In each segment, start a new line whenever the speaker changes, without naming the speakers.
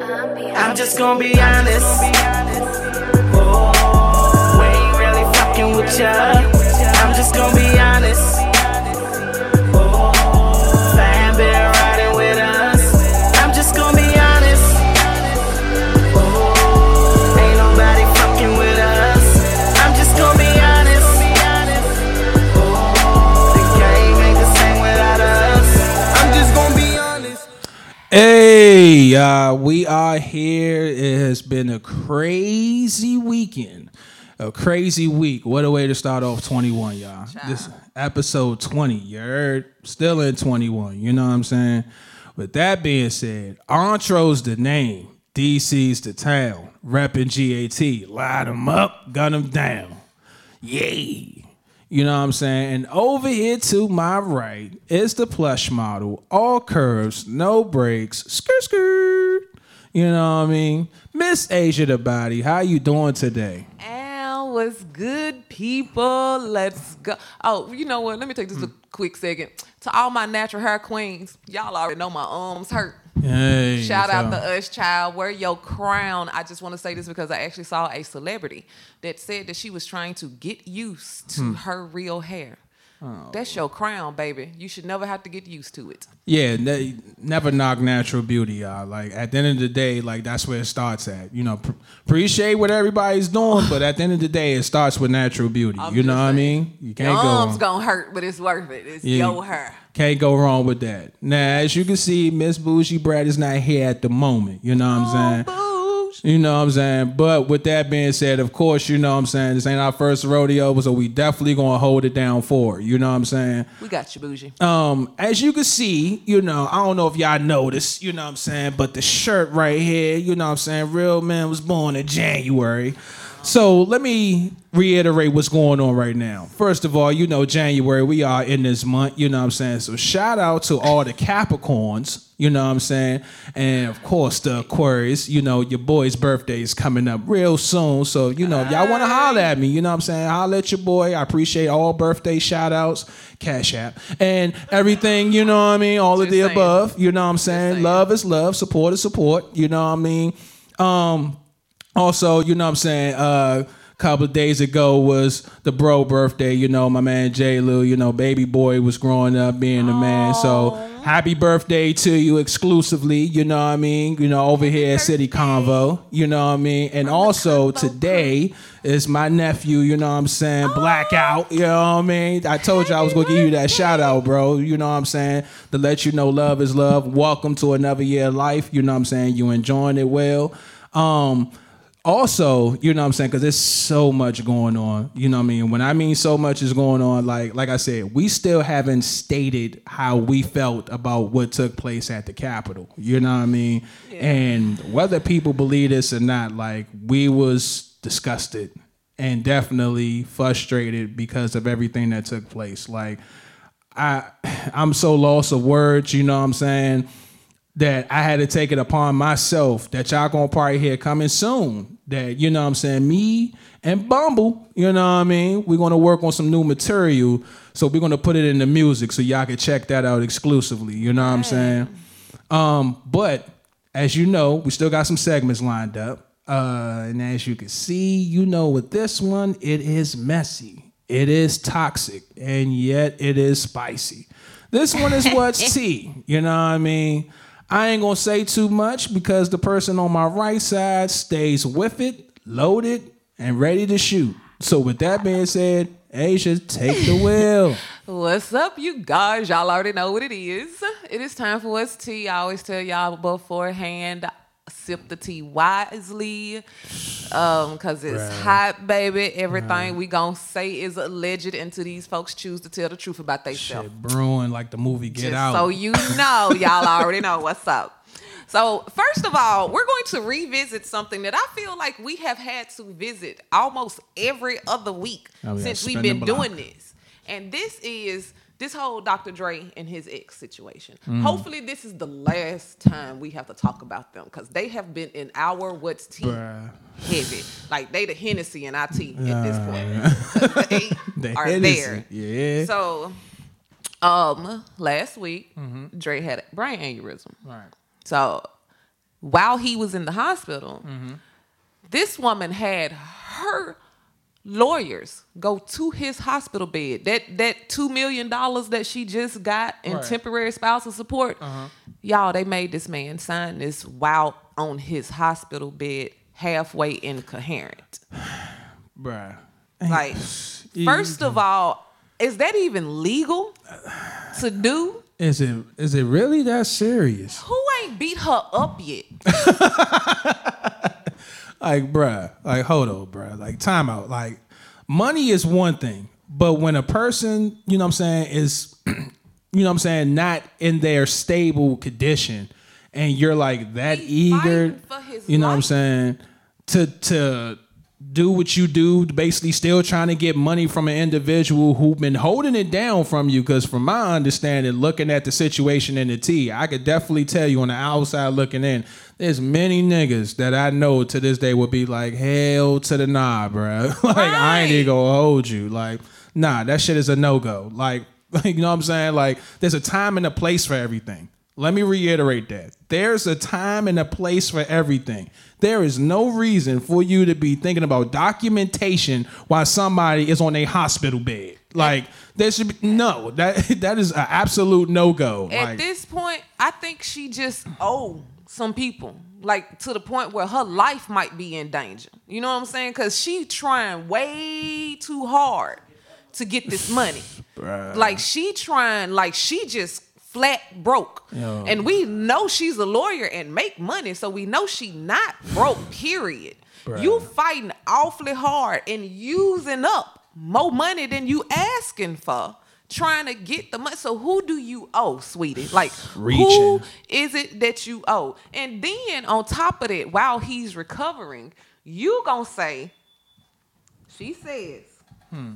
I'm just gonna be honest. Oh, we ain't really fucking with ya.
Uh, we are here. It has been a crazy weekend. A crazy week. What a way to start off 21, y'all. This episode 20. You heard? Still in 21. You know what I'm saying? With that being said, Entro's the name. DC's the town. Reppin' GAT. Light them up, gun them down. Yay. You know what I'm saying? And over here to my right is the plush model. All curves, no breaks, Skirt skirt. You know what I mean? Miss Asia the body. How you doing today?
Al what's good people. Let's go. Oh, you know what? Let me take just a hmm. quick second. To all my natural hair queens, y'all already know my arms hurt.
Hey.
Shout out
so-
to us, child. Wear your crown. I just want to say this because I actually saw a celebrity that said that she was trying to get used to hmm. her real hair. Oh, that's your crown, baby. You should never have to get used to it.
Yeah, ne- never knock natural beauty, y'all. Like at the end of the day, like that's where it starts at. You know, pr- appreciate what everybody's doing, but at the end of the day, it starts with natural beauty.
I'm
you know
just
what I mean? You
Your
can't go
arms
wrong.
gonna hurt, but it's worth it. It's
Yeah.
your hair.
Can't go wrong with that. Now, as you can see, Miss Bougie Brad is not here at the moment. You know what I'm oh,
saying?
You know what I'm saying? But with that being said, of course, you know what I'm saying, this ain't our first rodeo, so we definitely gonna hold it down for her. You know what I'm saying?
We got you, bougie.
Um, as you can see, you know, I don't know if y'all noticed, you know what I'm saying, but the shirt right here, you know what I'm saying, real man was born in January. So let me reiterate what's going on right now. First of all, you know, January, we are in this month, you know what I'm saying? So shout out to all the Capricorns, you know what I'm saying? And of course the Aquarius, you know, your boy's birthday is coming up real soon. So, you know, if y'all want to holler at me, you know what I'm saying? Holler at your boy. I appreciate all birthday shout outs, Cash App, and everything, you know what I mean? All of the
saying.
above, you know what I'm saying?
saying.
Love is love, support is support, you know what I mean? Um, also, you know what I'm saying? Uh, couple of days ago was the bro birthday. You know, my man J. Lou, you know, baby boy was growing up being the man. So happy birthday to you exclusively. You know what I mean? You know, over here at City Convo. You know what I mean? And also today is my nephew, you know what I'm saying? Blackout. You know what I mean? I told you I was gonna give you that shout out, bro. You know what I'm saying? To let you know love is love. Welcome to another year of life. You know what I'm saying? You enjoying it well. Um, also, you know what I'm saying? Because there's so much going on. You know what I mean? When I mean so much is going on, like like I said, we still haven't stated how we felt about what took place at the Capitol. You know what I mean? And whether people believe this or not, like we was disgusted and definitely frustrated because of everything that took place. Like I I'm so lost of words, you know what I'm saying? That I had to take it upon myself that y'all gonna probably hear coming soon. That you know what I'm saying, me and Bumble, you know what I mean? We're gonna work on some new material. So we're gonna put it in the music so y'all can check that out exclusively. You know what I'm saying? Um, but as you know, we still got some segments lined up. Uh, and as you can see, you know, with this one, it is messy, it is toxic, and yet it is spicy. This one is what's tea. You know what I mean? I ain't gonna say too much because the person on my right side stays with it, loaded, and ready to shoot. So with that being said, Asia, take the wheel.
What's up, you guys? Y'all already know what it is. It is time for what's tea. I always tell y'all beforehand, sip the tea wisely, um, cause it's
Right.
hot, baby. Everything we gonna say is alleged until these folks choose to tell the truth about themselves.
Shit, brewing like the movie Get
Just
Out.
So you know, y'all already know what's up. So first of all, we're going to revisit something that I feel like we have had to visit almost every other week
Oh, yeah,
since we've been doing this. And this is this whole Dr. Dre and his ex situation.
Mm.
Hopefully, this is the last time we have to talk about them because they have been in our what's tea
Bruh.
heavy. Like they the Hennessy and our tea at this point. they
The
are
Hennessy,
there.
yeah.
So, um, last week
Mm-hmm.
Dre had a brain aneurysm.
Right.
So while he was in the hospital,
Mm-hmm.
this woman had her lawyers go to his hospital bed. That that two million dollars that she just got in
Right. Uh-huh.
temporary spousal support, y'all, they made this man sign this while on his hospital bed, halfway incoherent.
bruh.
Like, first of all, is that even legal to do?
Is it is it really that serious?
Who ain't beat her up yet?
Like, bruh, like hold on, bruh. Like time out. Like money is one thing, but when a person, you know what I'm saying, is you know what I'm saying, not in their stable condition and you're like that
He's
eager,
fighting for his
you know what I'm saying, to to do what you do, basically still trying to get money from an individual who've been holding it down from you. Because from my understanding, looking at the situation in the T, I could definitely tell you on the outside looking in, there's many niggas that I know to this day would be like, hell to the nah, bro. like I ain't even gonna hold you. Like, nah, that shit is a no go. Like, like, you know what I'm saying? Like, there's a time and a place for everything. Let me reiterate that. There's a time and a place for everything. There is no reason for you to be thinking about documentation while somebody is on a hospital bed. Like there should be no that that is an absolute no go.
At
Like
this point, I think she just owe some people, like to the point where her life might be in danger. You know what I'm saying? Because she trying way too hard to get this money. Like she trying, like she just flat broke.
Yo.
And we know she's a lawyer and make money, so we know she not broke. Period.
Bruh.
You fighting awfully hard and using up more money than you asking for. Trying to get the money. So who do you owe, sweetie? Like who
Reaching.
is it that you owe? And then on top of that, while he's recovering, you gonna say, she says, hmm.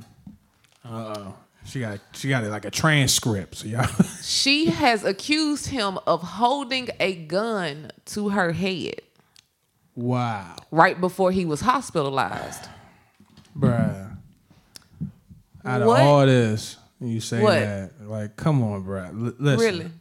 Uh oh.
she got she got it like a transcript. So y'all
she has accused him of holding a gun to her head
Wow.
right before he was hospitalized.
Bruh. Out
What?
of all this, you say
What?
that. Like, come on, bruh. L- listen.
Really?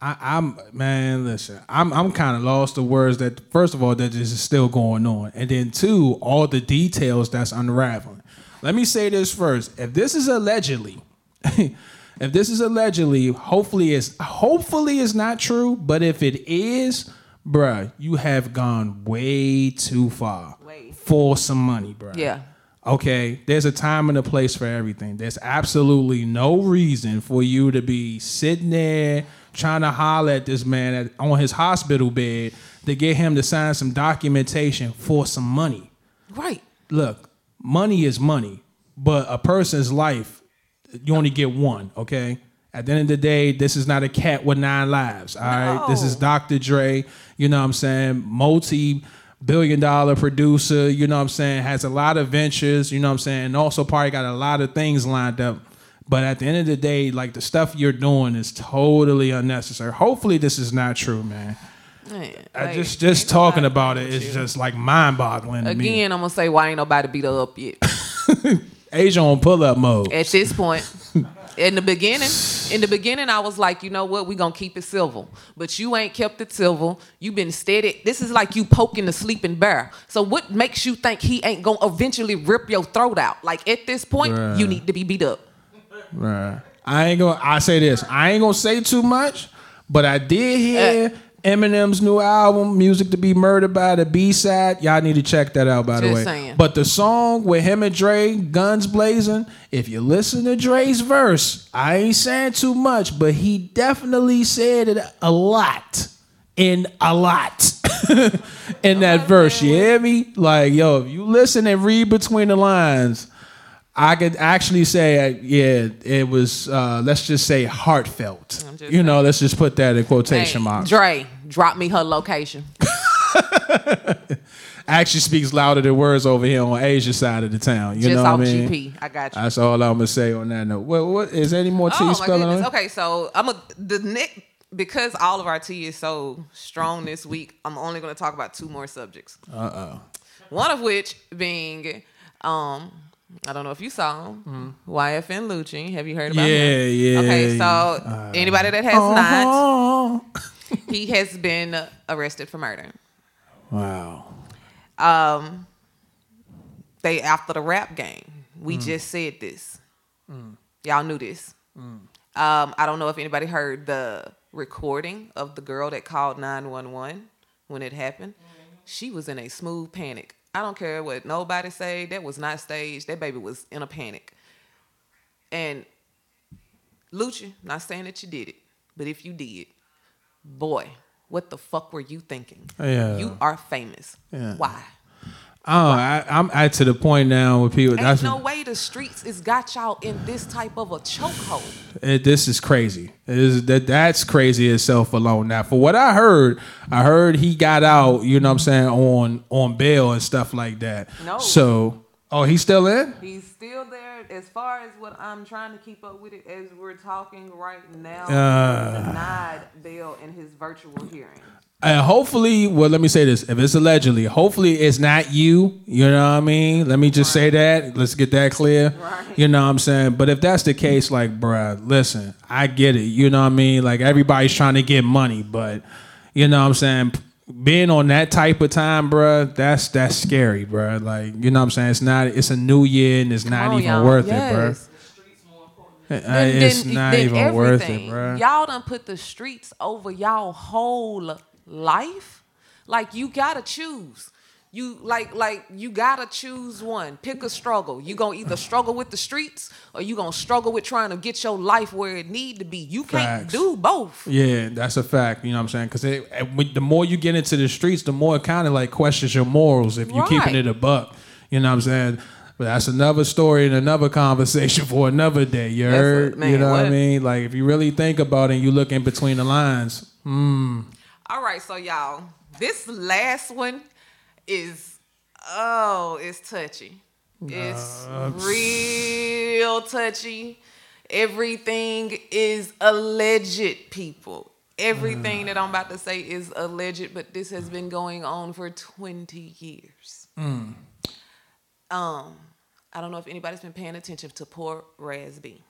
I, I'm man, listen. I'm I'm kind of lost the words that first of all that this is still going on, and then two, all the details that's unraveling. Let me say this first: if this is allegedly, if this is allegedly, hopefully it's hopefully it's not true, but if it is, bruh, you have gone way too far
Way.
for some money, bruh.
Yeah.
Okay, there's a time and a place for everything. There's absolutely no reason for you to be sitting there trying to holler at this man at, on his hospital bed to get him to sign some documentation for some money.
Right.
Look, money is money, but a person's life, you only get one, okay? At the end of the day, this is not a cat with nine lives, all right? This is Dr. Dre, you know what I'm saying? Multi billion dollar producer, you know what I'm saying? Has a lot of ventures, you know what I'm saying? And also probably got a lot of things lined up. But at the end of the day, like the stuff you're doing is totally unnecessary. Hopefully this is not true, man.
Man,
I just just talking about it is just like mind boggling.
Again, I'm gonna say why ain't nobody beat her up yet.
Asia on pull up mode.
At this point, in the beginning, in the beginning, I was like, you know what, we gonna keep it civil. But you ain't kept it civil. you been steady. This is like you poking the sleeping bear. So what makes you think he ain't gonna eventually rip your throat out? Like at this point,
Bruh.
you need to be beat up.
Right. I ain't gonna. I say this. I ain't gonna say too much, but I did hear uh, Eminem's new album, "Music to Be Murdered by" the B side. Y'all need to check that out, by the way.
saying.
But the song with him and Dre, guns blazing. If you listen to Dre's verse, I ain't saying too much, but he definitely said it a lot. In a lot in that oh, verse, you hear me? Like, yo, if you listen and read between the lines, I could actually say, uh, yeah, it was. Uh, let's just say heartfelt.
Just
You know, let's just put that in quotation
Hey,
marks.
Dre, drop me her location.
Actually speaks louder than words over here on Asia side of the town. You
Just
know what I mean?
GP. I got you.
That's all I'm gonna say on that note. What, what is there any more tea
Oh
spelling on
goodness. Okay, so I'm a the Nick because all of our tea is so strong this week. I'm only going to talk about two more subjects. Uh oh. One of which being, um, I don't know if you saw him, YFN Lucci. Have you heard about
Mm-hmm. Yeah,
him?
yeah,
Okay, so
yeah.
anybody that has not,
Oh.
he has been arrested for murder.
Wow.
Um, they after the rap game. We just said this. Y'all knew this. Um, I don't know if anybody heard the recording of the girl that called 911 when it happened. She was in a smooth panic. I don't care what nobody say. That was not staged. That baby was in a panic. And Lucci, not saying that you did it, but if you did, boy, what the fuck were you thinking?
Yeah.
You are famous.
Yeah.
Why?
Oh, I, I'm at to the point now with people.
Ain't
That's
no way the streets is got y'all in this type of a chokehold.
this is crazy. It is that that's crazy itself alone. Now, for what I heard, I heard he got out. You know what I'm saying on on bail and stuff like that.
No.
So, oh, he's still in.
He's still there. As far as what I'm trying to keep up with it as we're talking right now,
Uh.
he denied bail in his virtual hearing.
And hopefully, well, let me say this: if it's allegedly, hopefully it's not you. You know what I mean? Let me just say that. Let's get that clear.
Right.
You know what I'm saying? But if that's the case, like, bruh, listen, I get it. You know what I mean? Like everybody's trying to get money, but you know what I'm saying? Being on that type of time, bruh, that's that's scary, bruh. Like, you know what I'm saying? It's not. It's a new year, and it's not
on,
even
y'all.
worth
Yes.
it, bruh. Uh,
Then-
It's
then-
not
then
even worth it,
everything.
bruh.
Y'all done put the streets over y'all whole life. Like you gotta choose. You like like you gotta choose one. Pick a struggle. You gonna either struggle with the streets or you gonna struggle with trying to get your life where it need to be. You can't
Facts.
do both.
Yeah, that's a fact. You know what I'm saying? Because the more you get into the streets, the more it kind of like questions your morals if you're keeping
Right.
it a buck. You know what I'm saying? But that's another story and another conversation for another day. You heard?
man,
you know what I mean? Like if you really think about it and you look in between the lines, hmm.
All right, so y'all, this last one is oh, it's touchy. It's real touchy. Everything is alleged, people. Everything that I'm about to say is alleged, but this has been going on for 20 years. Um, I don't know if anybody's been paying attention to poor Raz B.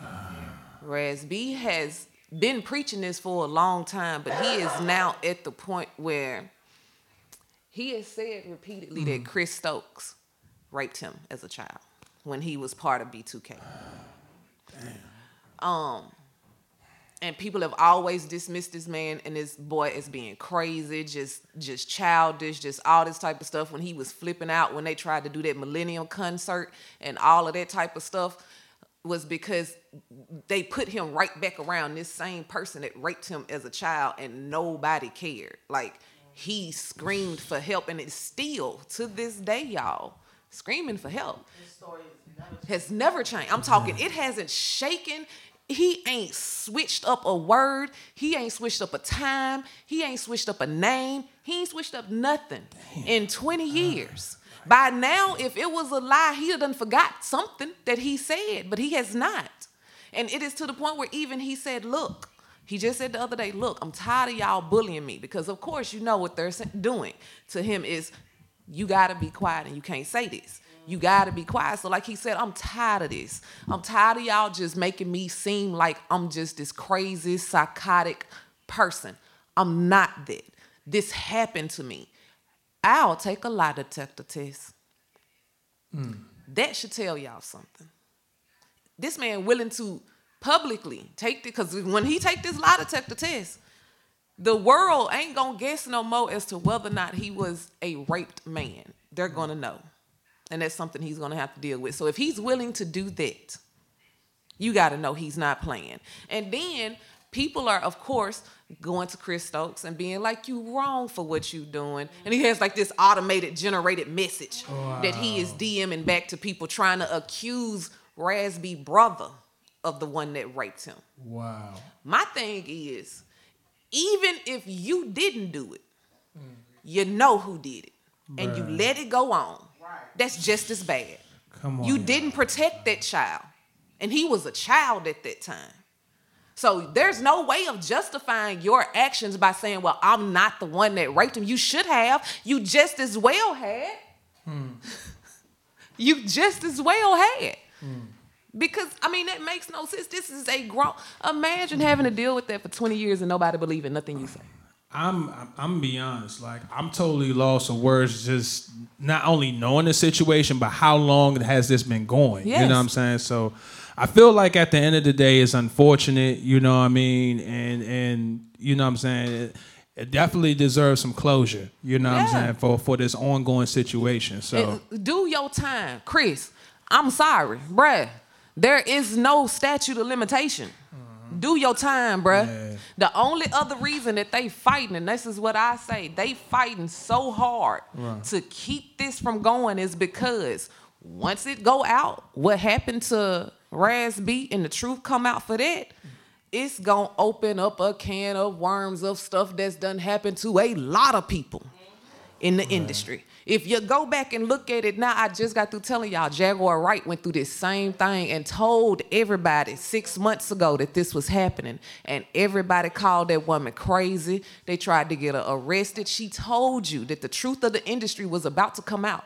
Raz B has been preaching this for a long time, but he is now at the point where he has said repeatedly that Chris Stokes raped him as a child when he was part of B2K. Um, and people have always dismissed this man and this boy as being crazy, just just childish, just all this type of stuff. When he was flipping out when they tried to do that Millennium concert and all of that type of stuff was because they put him right back around this same person that raped him as a child and nobody cared. Like he screamed for help and it's still to this day, y'all, screaming for help has never changed. I'm talking, it hasn't shaken. He ain't switched up a word. He ain't switched up a time. He ain't switched up a name. He ain't switched up nothing in 20 uh. years. By now, if it was a lie, he done forgot something that he said, but he has not. And it is to the point where even he said, look, he just said the other day, look, I'm tired of y'all bullying me because of course you know what they're doing to him is you gotta be quiet and you can't say this. You gotta be quiet. So, like he said, I'm tired of this. I'm tired of y'all just making me seem like I'm just this crazy, psychotic person. I'm not that. This happened to me. I'll take a lie detector test. Hmm. That should tell y'all something. This man willing to publicly take the because when he take this lie detector test, the world ain't gonna guess no more as to whether or not he was a raped man. They're gonna know. And that's something he's gonna have to deal with. So if he's willing to do that, you gotta know he's not playing. And then people are, of course, going to Chris Stokes and being like, you wrong for what you doing. And he has like this automated generated message that he is DMing back to people trying to accuse Raz B brother of the one that raped him.
wow.
My thing is, even if you didn't do it, you know who did it, and you let it go on. Right. That's just as bad.
Come on.
You
now.
didn't protect that child, and he was a child at that time. So there's no way of justifying your actions by saying, "Well, I'm not the one that raped him." You should have. You just as well had. Hmm. you just as well had. Because I mean that makes no sense. This is a grown. Imagine having to deal with that for 20 years and nobody believing nothing you say.
I'm I'm, I'm be honest. Like I'm totally lost of words. Just not only knowing the situation, but how long has this been going? You know what I'm saying? So I feel like at the end of the day, it's unfortunate. You know what I mean? And and you know what I'm saying. It, it definitely deserves some closure. You know what I'm saying for for this ongoing situation. So
It- do your time, Chris. I'm sorry, bruh. There is no statute of limitation. Mm-hmm. Do your time, bruh.
Yeah.
The only other reason that they fighting, and this is what I say, they fighting so hard to keep this from going is because once it go out, what happened to Raz B and the truth come out for that, it's gonna open up a can of worms of stuff that's done happened to a lot of people in the industry. If you go back and look at it now, I just got through telling y'all Jaguar Wright went through this same thing and told everybody six months ago that this was happening. And everybody called that woman crazy. They tried to get her arrested. She told you that the truth of the industry was about to come out.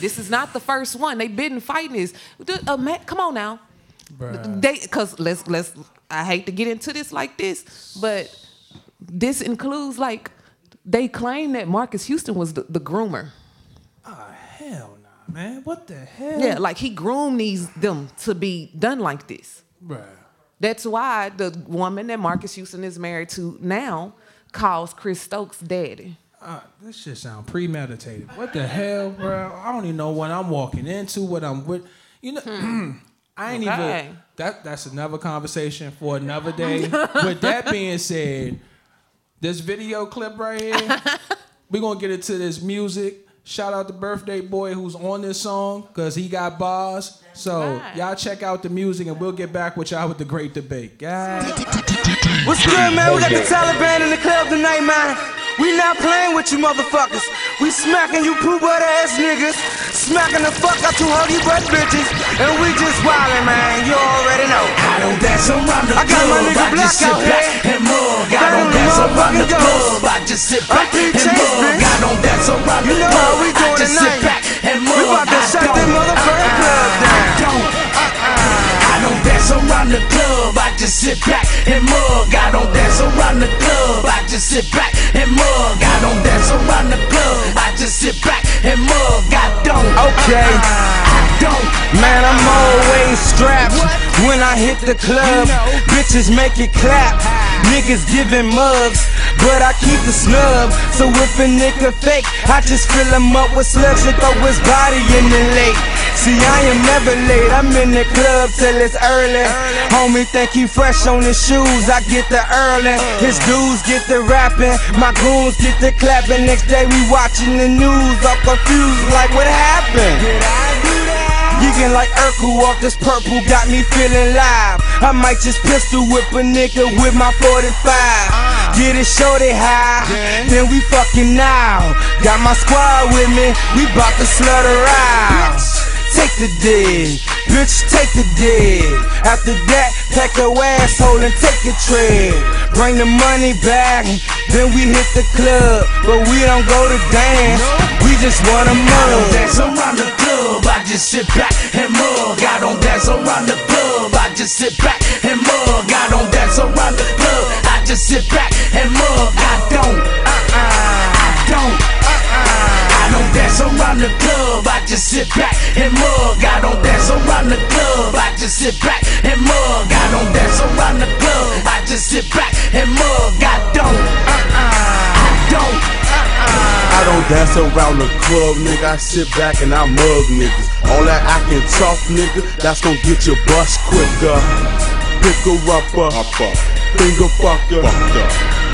This is not the first one. They've been fighting this. Uh, ma- come on now.
Bruh.
They cause let's let's I hate to get into this like this, but this includes like they claim that Marques Houston was the, the groomer.
oh, hell nah, man. What the hell?
Yeah, like he groomed these them to be done like this.
Bruh.
That's why the woman that Marques Houston is married to now calls Chris Stokes daddy.
Uh, this shit sound premeditated. What the hell, bro? I don't even know what I'm walking into. What I'm with. You know, I ain't
Okay.
even. That that's another conversation for another day. with that being said, this video clip right here, we're gonna get into this music. Shout out to Birthday Boy who's on this song because he got bars. So
Right.
y'all check out the music and we'll get back with y'all with the great debate. Guys.
What's good, man? We got the Taliban in the club tonight, man. We not playing with you motherfuckers. We smacking you poo butt ass niggas. Smacking the fuck out you holy butt bitches. And we just wildin', man. You already know.
I don't dance around the
I got my
club,
nigga
I
Black
just sit
out
back
here.
and mug. I don't dance around the club, I just sit back and mug. I don't dance around
You
the
know how
club,
we doing
just sit
tonight.
back and mug.
We about to shut
don't,
them motherfucking uh-uh. club down.
Don't dance around the club, I just sit back and mug. I don't dance around the club, I just sit back and mug. I don't dance around the club, I just sit back and mug. I don't,
Okay.
Uh-uh, I don't.
Man, I'm always strapped when I hit the club. Bitches make it clap. Niggas giving mugs, but I keep the snub. So if a nigga fake, I just fill him up with slugs and throw his body in the lake. See, I am never late. I'm in the club till it's early. Homie think he fresh on his shoes. I get the early. His dudes get the rapping. My goons get the clapping. Next day we watching the news. All confused like what happened. Geeking like Urkel off this purple got me feeling live. I might just pistol whip a nigga with my 45. Get it shorty high, then we fucking now. Got my squad with me, we bout to slaughter out. Take the dig, bitch, take the dig. After that, pack your asshole and take a trip. Bring the money back, then we hit the club. But we don't go to dance, we just wanna
I don't
mug.
dance around the club, I just sit back and mug. I don't dance around the club, I just sit back and mug. I don't dance around the club, just sit back and mug. I don't, uh-uh, I don't, uh-uh. I don't dance around the club, I just sit back and mug. I don't dance around the club, I just sit back and mug. I don't dance around the club, I just sit back and mug. I don't, uh-uh, I don't, uh-uh.
I don't dance around the club, nigga. I sit back and I mug niggas. All that I can talk, nigga, that's gonna get your bust quicker. Pick her upper, uh, finger fucker,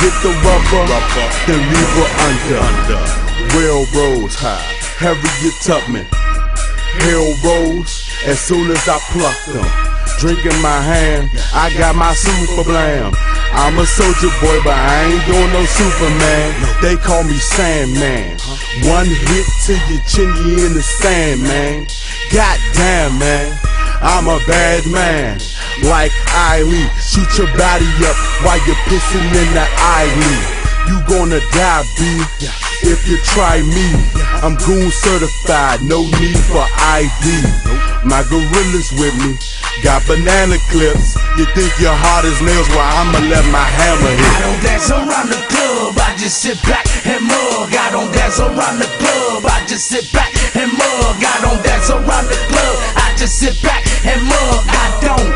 get the rubber, then leave her under. Railroads high, Harriet Tubman. Hell rose as soon as I plucked them. Drinking my hand, I got my super blam. I'm a soldier boy, but I ain't doing no Superman. They call me Sandman. One hit to your chin, you in the sand, man. Goddamn, man. I'm a bad man. Like Eileen, shoot your body up while you're pissing in the Eileen. You gonna die, B, if you try me. I'm goon certified, no need for ID. My gorillas with me, Got banana clips. You think your heart is nails? Well, I'ma let my hammer hit.
I don't dance around the club, I just sit back and mug. I don't dance around the club, I just sit back and mug. I don't dance around the club, I just sit back and mug. I don't,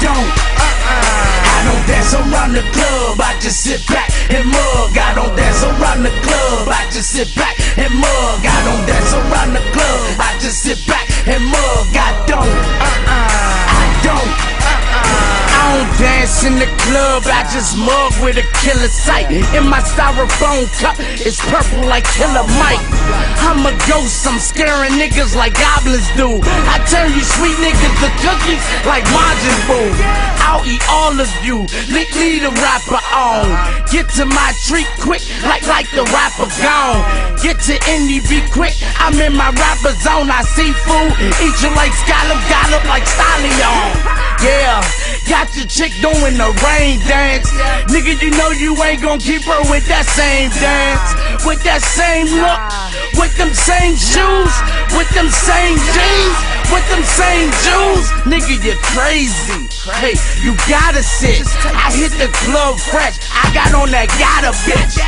don't, uh-uh. I don't dance around the club, I just sit back and mug. I don't dance around the club, I just sit back and mug. I don't dance around the club, I just sit back and mug. I don't, uh-uh, I don't. I don't dance in the club, I just mug with a killer sight. In my styrofoam cup, it's purple like Killer Mike. I'm a ghost, I'm scaring niggas like goblins do. I turn you sweet niggas to cookies like Majin Buu. I'll eat all of you, leave, leave the rapper on. Get to my treat quick, like like the rapper gone. Get to indie, be quick, I'm in my rapper zone. I see food, eat you like scallop, gallop like stallion. Yeah, got your chick doing the rain dance. Nigga, you know you ain't gon' keep her with that same dance. With that same look, with them same shoes, with them same jeans, with them same jewels. Nigga, you're crazy. Hey, you gotta sit. I hit the club fresh. I got on that gotta bitch.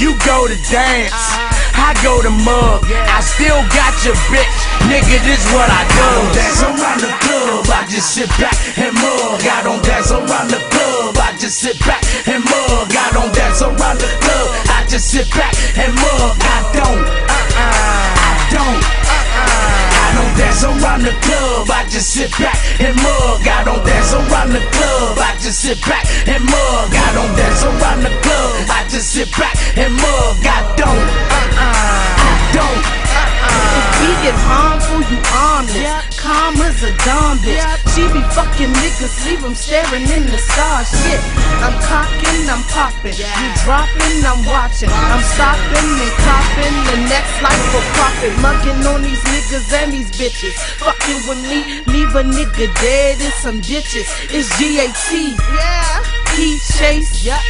You go to dance. Uh-huh. I go to mug. I still got your bitch. Nigga, this what I do. I don't dance around the club. I just sit back and mug. I don't dance around the club. I just sit back and mug. I don't dance around the club. I just sit back and mug. I don't. Uh-uh. I don't. Uh-uh. I don't dance around the club. I just sit back and mug. I don't around the club. I just sit back and mug. I don't dance around the club. I just sit back and mug. I don't. Uh-uh. I don't. Uh-uh.
If we get harmful, you harmless. Karma's a dumb bitch. She be fucking niggas, leave them staring in the stars. Shit, I'm cocking, I'm popping. You dropping, I'm watching. I'm stopping and copping. The next life for profit. Mugging on these niggas and these bitches. Fucking with me, leave a nigga dead in some ditches. It's GAT. Yeah. Heat chase. Yep.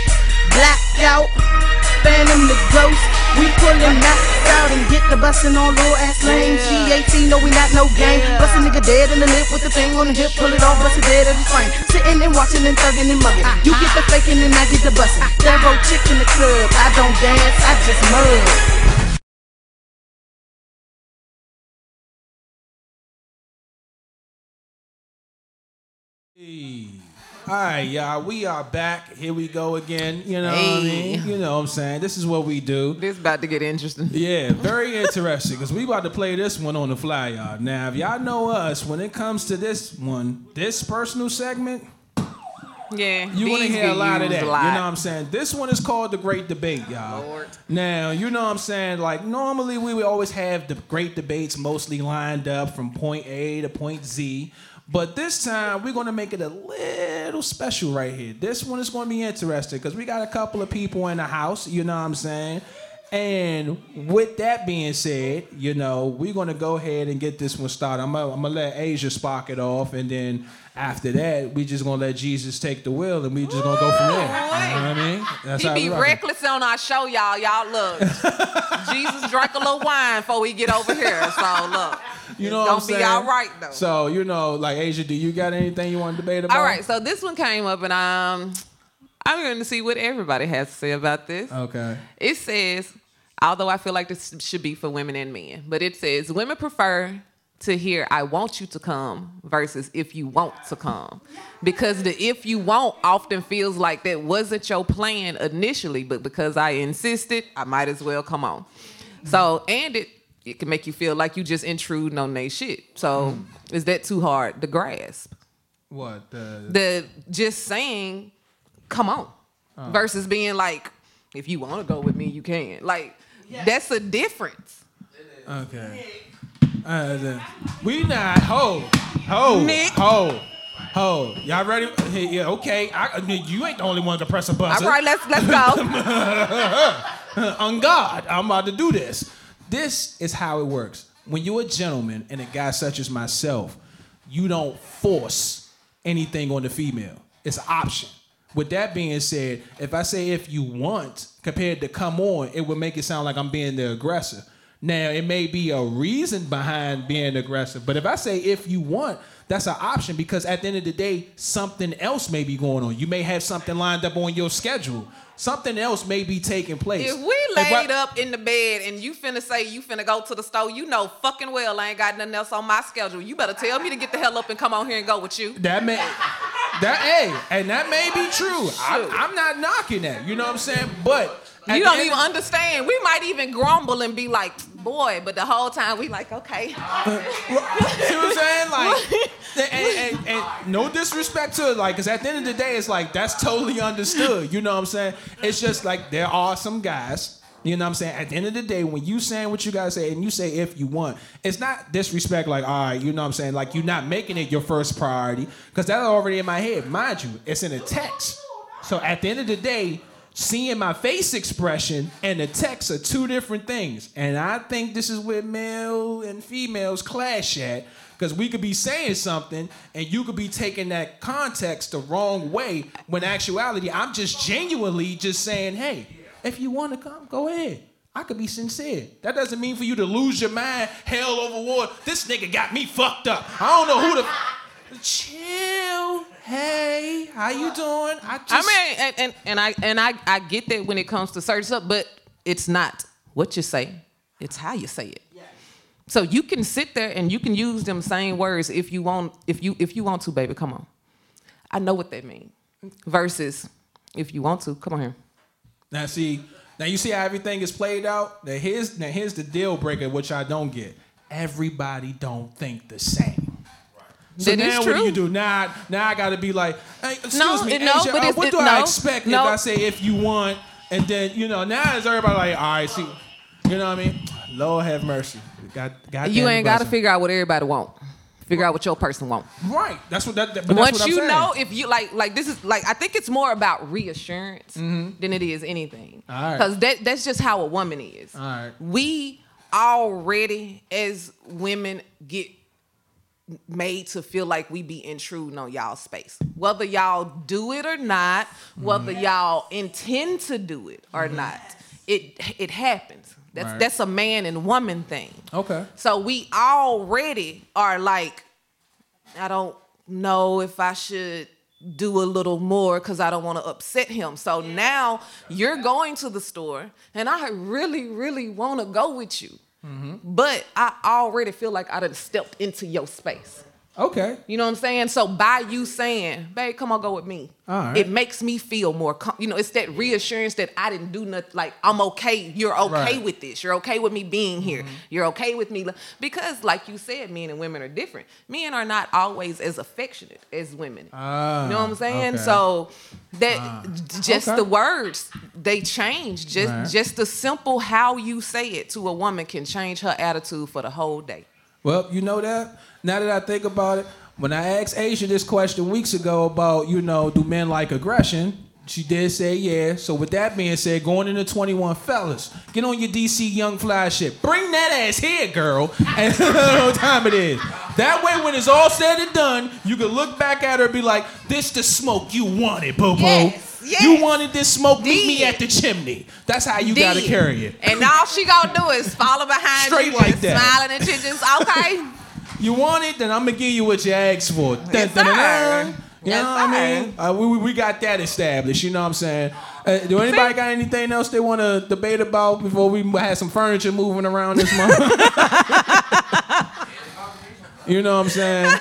Blacked out. Phantom the ghost. We pullin' knocked out and get the bustin' on low ass lanes. G18, no, we not no game. Bust a nigga dead in the lip with the thing on the hip, pull it off, bust it dead at the frame. Sittin' and watchin' and thuggin' and mugging. You get the fakin' and I get the bustin'. Go chick in the club. I don't dance, I just mug.
All right, y'all. We are back. Here we go again. You know what I mean? You know what I'm saying? This is what we do.
This about to get interesting.
Yeah, very interesting because we about to play this one on the fly, y'all. Now, if y'all know us, when it comes to this one, this personal segment,
Yeah,
you want to hear a lot of that.
a
You know what I'm saying? This one is called the Great Debate, y'all.
Lord.
Now, you know what I'm saying? Like, normally we would always have the great debates mostly lined up from point A to point Z. But this time, we're going to make it a little special right here. This one is going to be interesting because we got a couple of people in the house, you know what I'm saying? And with that being said, you know, we're going to go ahead and get this one started. I'm going to let Asia spark it off. And then after that, we just going to let Jesus take the wheel and we just going to go from there. You know what I mean? That's
He be reckless on our show, y'all. Y'all look. Jesus drank a little wine before we get over here. So look.
You know what
gonna
I'm
be all right though.
So you know, like Asia, do you got anything you want to debate about?
all right, so this one came up and um I'm going to see what everybody has to say about this.
Okay.
It says, although I feel like this should be for women and men, but it says women prefer to hear I want you to come versus if you want to come. Because the if you want often feels like that wasn't your plan initially, but because I insisted, I might as well come on. So, and it it can make you feel like you just intruding on their shit. So, is that too hard to grasp?
What? The,
the just saying, come on, versus being like, if you want to go with me, you can. Like, that's a difference.
okay. Uh, the, we not ho ho
Nick.
ho ho. Y'all ready? Hey, yeah. Okay. I, I mean, you ain't the only one to press a
All
buzzer.
right, let's let's go.
On God, I'm about to do this. This is how it works. When you're a gentleman and a guy such as myself, you don't force anything on the female. It's an option. With that being said, if I say if you want compared to come on, it would make it sound like I'm being the aggressor. Now, it may be a reason behind being aggressive, but if I say if you want, that's an option because at the end of the day, something else may be going on. You may have something lined up on your schedule. Something else may be taking place.
If we laid
what-
up in the bed and you finna say you finna go to the store, you know fucking well I ain't got nothing else on my schedule. You better tell me to get the hell up and come on here and go with you.
That may that hey, and that may be true. I, I'm not knocking that. You know what I'm saying? But
You don't even understand. We might even grumble and be like, boy, but the whole time we like, okay.
See what I'm saying? Like, and, and, and no disrespect to it, like, because at the end of the day, it's like that's totally understood. You know what I'm saying? It's just like there are some guys. You know what I'm saying? At the end of the day, when you saying what you guys say and you say if you want, it's not disrespect. Like, all right, you know what I'm saying? Like, you're not making it your first priority because that's already in my head. Mind you, it's in a text. So at the end of the day, seeing my face expression and the text are two different things. And I think this is where male and females clash at. Because we could be saying something and you could be taking that context the wrong way when actuality, I'm just genuinely just saying, hey, if you want to come, go ahead. I could be sincere. That doesn't mean for you to lose your mind, hell over water. This nigga got me fucked up. I don't know who the. Chill. Hey, how you uh, doing? I just.
I mean, and, and, and I and I, I get that when it comes to certain stuff, but it's not what you say, it's how you say it. So you can sit there and you can use them same words if you want if you if you want to, baby. Come on. I know what that means. Versus if you want to, come on here.
Now see, now you see how everything is played out. Now here's now here's the deal breaker, which I don't get. Everybody don't think the same. So
That is
now what do you do? Now, now I gotta be like, hey, excuse
No,
me,
it- no,
Asia,
but
uh, what
it-
do I
no,
expect
no.
if I say if you want, and then you know now is everybody like, all right, see, you know what I mean? Lord have mercy. God, God
you ain't got to figure out what everybody want. Figure out what your person want.
right. That's what that. that- But that's
Once you
saying.
know, if you like, like this is like, I think it's more about reassurance than it is anything.
Mm-hmm. All right.
Because that that's just how a woman is.
All right.
We already, as women, get made to feel like we be intruding on y'all space. Whether y'all do it or not, whether
Mm-hmm.
y'all intend to do it or not, it it happens. That's
Right.
that's a man and woman thing.
Okay.
So we already are like, I don't know if I should do a little more because I don't want to upset him. So now you're going to the store and I really, really want to go with you. But I already feel like I done stepped into your space.
Okay.
You know what I'm saying? So by you saying, babe, come on, go with me.
Right.
It makes me feel more, com- you know, it's that reassurance that I didn't do nothing. Like, I'm okay. You're okay
Right. Mm-hmm.
with this. You're okay with me being here. You're okay with me. Because, like you said, men and women are different. Men are not always as affectionate as women.
Ah,
you know what I'm saying?
okay.
So that just
Okay.
the words they change. Just
Right.
just the simple how you say it to a woman can change her attitude for the whole day.
Well, you know that. Now that I think about it, when I asked Asia this question weeks ago about, you know, do men like aggression? She did say yeah. So with that being said, going into 21 fellas, get on your DC Young Fly shit. Bring that ass here, girl. And what time it is. That way, when it's all said and done, you can look back at her and be like, this the smoke you wanted, boo.
Yes, yes.
You wanted this smoke, meet me at the chimney. That's how you gotta carry it.
And all she gonna do is follow behind
Straight
you,
like that.
smiling and just okay.
You want it, then I'm gonna give you what you asked for. Dun,
Yes,
dun, dun,
sir.
You
Yes,
know what I mean? Uh, we, we- we got that established. You know what I'm saying? Uh, do anybody got anything else they want to debate about before we have some furniture moving around this month? you know what I'm saying?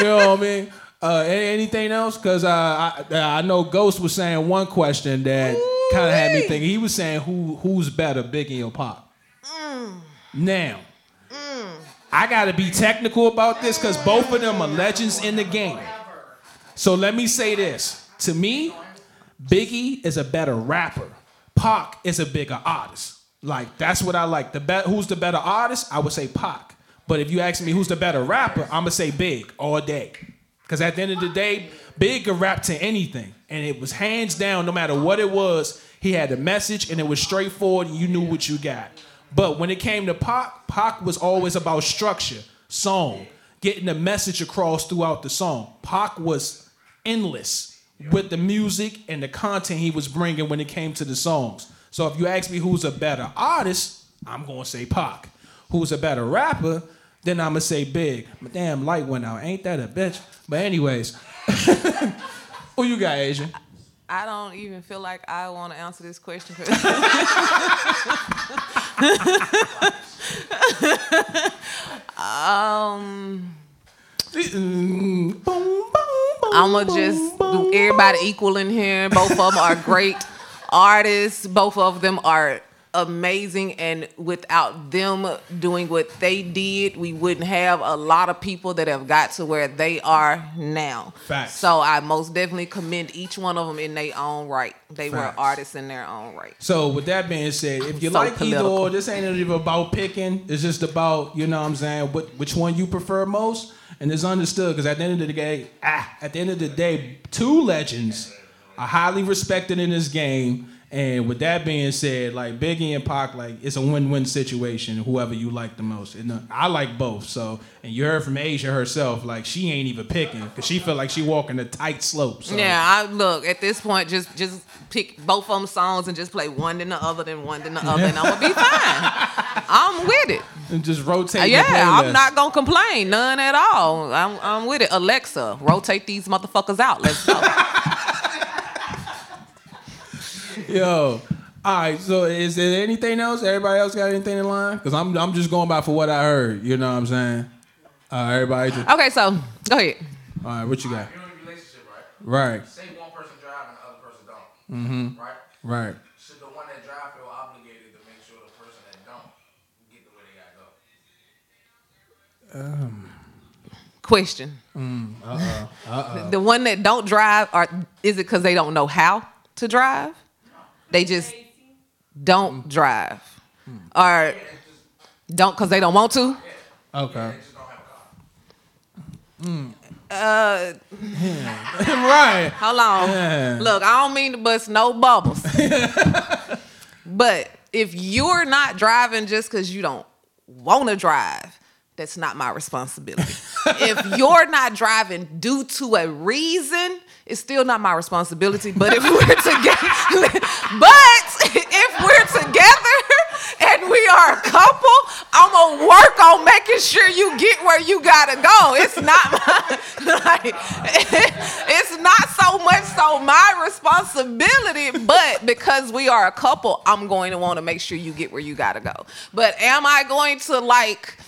You know what I mean? Uh, anything else? Because uh, I, I know Ghost was saying one question that kind of had me thinking. He was saying, "Who who's better, Biggie or Pac?" Now, I got to be technical about this because both of them are legends in the game. So let me say this: to me, Biggie is a better rapper. Pac is a bigger artist. Like that's what I like. The be- who's the better artist? I would say Pac. But if you ask me who's the better rapper, I'm gonna say Big all day. Because at the end of the day, Big could rap to anything, and it was hands down. No matter what it was, he had a message, and it was straightforward, and you knew what you got. But when it came to Pac, Pac was always about structure, song, getting the message across throughout the song. Pac was endless with the music and the content he was bringing when it came to the songs. So if you ask me who's a better artist, I'm gonna say Pac. Who's a better rapper? Then I'm gonna say Big. My damn light went out. Ain't that a bitch? But anyways, who you got, Asian?
I don't even feel like I want to answer this question. um, I'ma just do everybody equal in here. Both of them are great artists. Both of them are amazing, and without them doing what they did, we wouldn't have a lot of people that have got to where they are now.
Facts.
So I most definitely commend each one of them in their own right. They were artists in their own right.
So with that being said, if you
So
like either or, this ain't even about picking. It's just about you know what I'm saying what which one you prefer most, and it's understood because at the end of the day, ah, at the end of the day, two legends are highly respected in this game. And with that being said, like Biggie and Pac, like it's a win-win situation. Whoever you like the most, and uh, I like both. So, and you heard from Asia herself, like she ain't even picking because she feel like she walking a tight slope. So.
Yeah, I look at this point. Just just pick both of them songs and just play one then the other, then one then the other, and I'm gonna be fine. I'm with it.
and just rotate. the
Yeah, I'm not gonna complain, none at all. I'm I'm with it. Alexa, rotate these motherfuckers out. Let's go.
Yo. All right, so is there anything else? Everybody else got anything in line? Because I'm, I'm just going by for what I heard. You know what I'm saying? Uh, everybody just.
okay, so go ahead.
All right, what you got?
You're in a relationship, right?
Right,
Say one person drive and the other person don't. Mm-hmm. Right?
right.
Should the one that drive feel obligated to make sure the person that don't get to where they gotta go?
Question.
Mm,
The one that don't drive, or is it because they don't know how to drive? They just don't drive, or don't because they don't want to.
Okay.
Uh,
right.
Hold on.
Yeah.
Look, I don't mean to bust no bubbles. but if you're not driving just because you don't want to drive, that's not my responsibility. if you're not driving due to a reason, it's still not my responsibility. But if we're together, but if we're together and we are a couple, I'm gonna work on making sure you get where you gotta go. It's not my, like, it's not so much so my responsibility, but because we are a couple, I'm going to want to make sure you get where you gotta go. But am I going to like?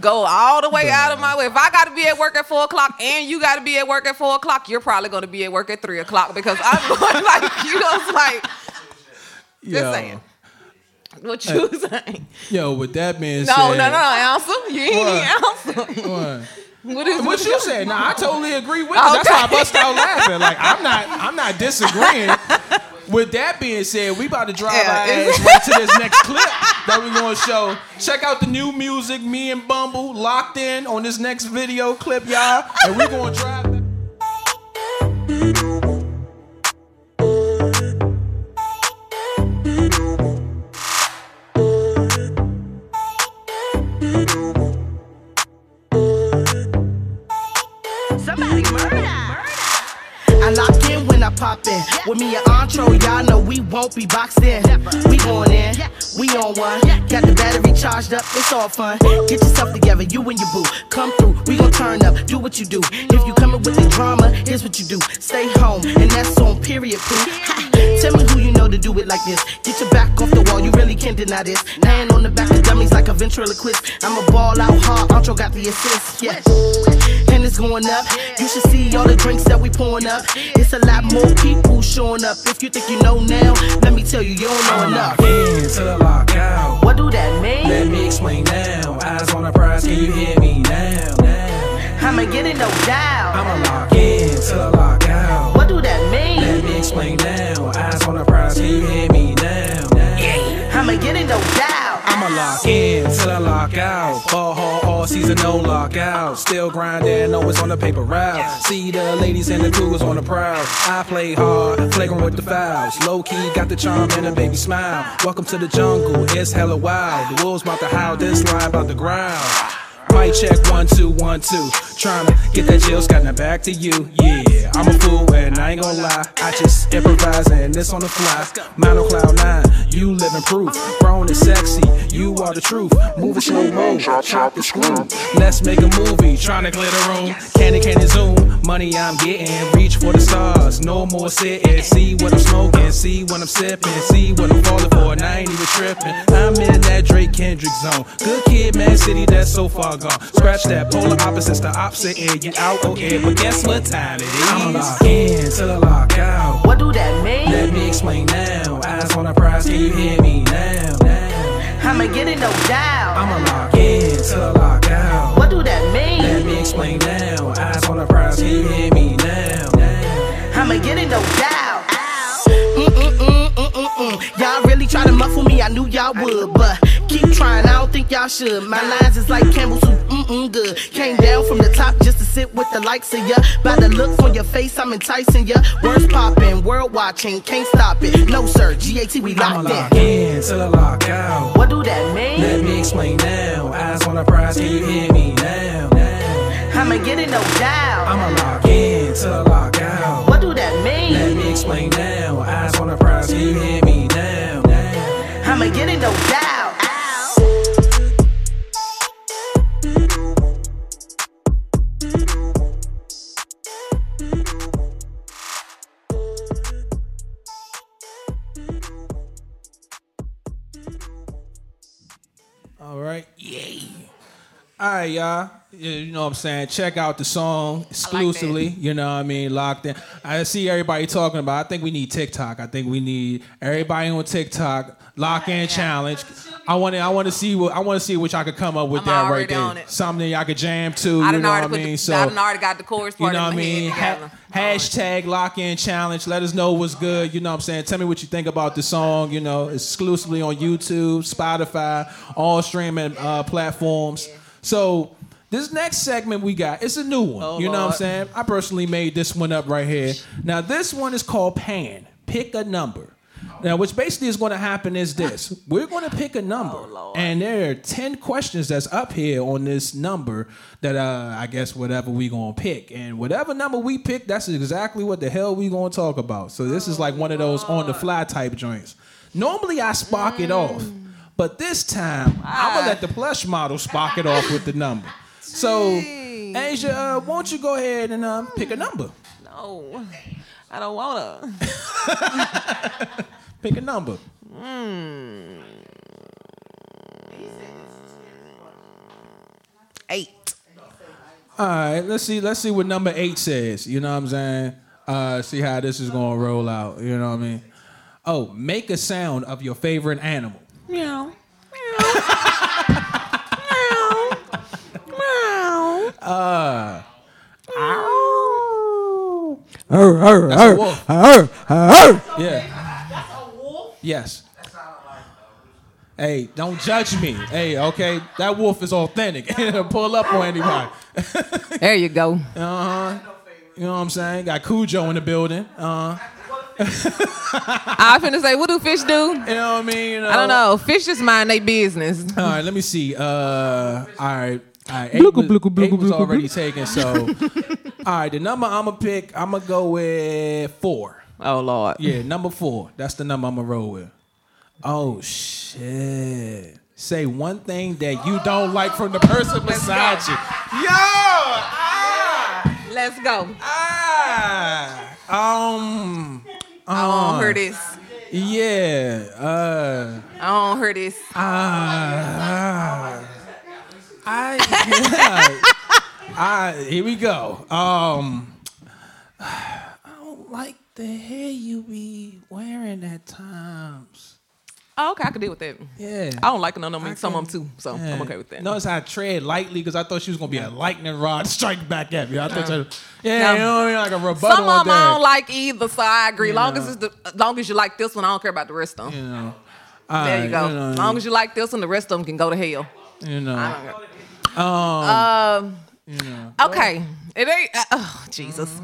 Go all the way out of my way. If I got to be at work at four o'clock and you got to be at work at four o'clock, you're probably going to be at work at three o'clock because I'm going like you know, it's like just
Yo.
saying. What you saying?
Yo, with that being
No,
said.
no, no, no, answer. You ain't even answer.
What?
What is
What you said? Nah, I totally agree with you. That's why I bust out laughing. Like I'm not, I'm not disagreeing. With that being said, we about to drive
Yeah,
our ass right to this next clip that we're gonna show. Check out the new music, me and Bumble locked in on this next video clip, y'all, and we're gonna drive.
Somebody murder. I lock in when I pop in. With me y'all know we won't be boxed in. We going in, we on one. Got the battery charged up, it's all fun. Get yourself together, you and your boo. Come through, we gon' turn up, do what you do. If you coming with the drama, here's what you do. Stay home, and that's on period, poo. Tell me who you know to do it like this. Get your back off the wall, you really can't deny this. Laying on the back of dummies like a ventriloquist. I'm a ball out hard, Entro got the assist, yeah. And it's going up. You should see all the drinks that we pouring up. It's a lot more people showing up. If you think you know now, let me tell you, you don't know enough.
in till I lock out.
What do that mean?
Let me explain now. Eyes on the prize, can you hear me now? Now.
I'ma get it no doubt.
I'ma lock in till I lock out.
What do that mean?
Let me explain now. Eyes on the prize, can you hear me now? Now.
I'ma get it no doubt.
I'ma lock in till I lock out. Ball hard all season, no lockout. Still grinding, always on the paper route. See the ladies and the cougars on the prowl. I play hard, flagrant with the fouls. Low key, got the charm and a baby smile. Welcome to the jungle, it's hella wild. The wolves about to howl, this line about the ground. Mic check one two one two. Tryna get that jail Scott now back to you. Yeah, I'm a fool and I ain't gonna lie. I just improvise and this on the fly. Mine on cloud nine, you living proof. Grown and sexy, you are the truth. Move it slow mo, chop the screw. Let's make a movie, tryna clear the room. Candy, candy, zoom. Money I'm getting, reach for the stars. No more sitting. See what I'm smoking, see what I'm sipping, see what I'm falling for, and I ain't even tripping. I'm in that Drake Kendrick zone. Good kid, man, city that's so far gone. Scratch that polar opposites, the opposite end. You out, okay, but guess what time it is? I'm lock in till I lock out.
What do that mean?
Let me explain now. Eyes on the prize, can you hear me now? now?
I'ma get it no doubt.
I'ma lock in till I lock out.
What do that mean?
Let me explain now. Eyes on the prize, can you hear me now? now?
I'ma get it no doubt. Mm-mm-mm-mm-mm-mm. Y'all really try to muffle me, I knew y'all would, but keep trying, I don't think y'all should. My lines is like Campbell's soup, mm-mm good. Came down from the top just to sit with the likes of ya. By the looks on your face, I'm enticing ya. Words popping, world watching, can't stop it. No sir, GAT, we locked
lock
in.
in till I lock out.
What do that mean?
Let me explain now. Eyes on the prize, can you hear me now? now?
I'ma get it no doubt.
I'ma lock in I lock out.
What do that mean?
Let me explain now. Eyes on the prize, can you hear me now? now?
I'ma get it no doubt.
All right. Yay. All right, y'all. Yeah, You know what I'm saying? Check out the song exclusively. you know what I mean? Locked in. I see everybody talking about. I think we need TikTok. I think we need everybody on TikTok. Lock in challenge. I want to. I want to see what. I want to see what y'all could come up with
I'm
that right there. Something y'all could jam to.
I
You know what I mean?
the,
So
I done already got the chorus
you know what I mean? Ha- hashtag lock in challenge. Let us know what's good. You know what I'm saying? Tell me what you think about the song. You know, exclusively on YouTube, Spotify, all streaming uh, platforms. So this next segment we got, it's a new one.
Oh,
you know what I'm saying? I personally made this one up right here. Now this one is called Pan. Pick a number. Now, what's basically is going to happen is this: we're going to pick a number,
Oh,
and there are ten questions that's up here on this number that uh, I guess whatever we gonna pick, and whatever number we pick, that's exactly what the hell we gonna talk about. So this is like one of those on the fly type joints. Normally I spark it off, but this time I'm gonna let the plush model spark it off with the number. So, Asia, uh, won't you go ahead and uh, pick a number?
No, I don't wanna.
Pick a number.
Eight.
All right, let's see. Let's see what number eight says. You know what I'm saying? Uh, see how this is gonna roll out. You know what I mean? Oh, make a sound of your favorite animal.
Meow.
That's a wolf. Yeah. Yes. Hey, don't judge me. Hey, okay, that wolf is authentic. It'll pull up on anybody.
There you go.
Uh huh. You know what I'm saying? Got Cujo in the building. Uh, huh.
I was finna say, what do fish do?
you know what I mean? You?
I don't know. Fish just mind their business.
All right, let me see. Uh, all right, right. Eight was, eight was already taken. So, all right, the number I'm gonna pick, I'm gonna go with four.
Oh Lord.
Yeah, number four. That's the number I'm gonna roll with. Oh shit! Say one thing that you don't like from the person beside you. Yo, ah,
Let's go.
ah, um,
I don't
uh,
hear this.
Yeah, uh.
I don't hear this.
Ah, I, I, here we go. Um, I don't like the hair you be wearing at times.
Oh, okay, I can deal with that.
Yeah.
I don't like none of them. Some of them too, so
Yeah.
I'm okay with that.
Notice how I tread lightly because I thought she was gonna be a lightning rod strike back at me. I thought, you- yeah,
No.
you know what I mean, like a rebuttal.
Some of them I don't like either, so I agree.
You
long
know.
as it's the, as long as you like this one, I don't care about the rest of them.
You know.
there you go.
Alright, know,
as long as you like this one, the rest of them can go to hell.
you know. Um,
Um.
you know.
Okay. It ain't. Uh, oh Jesus.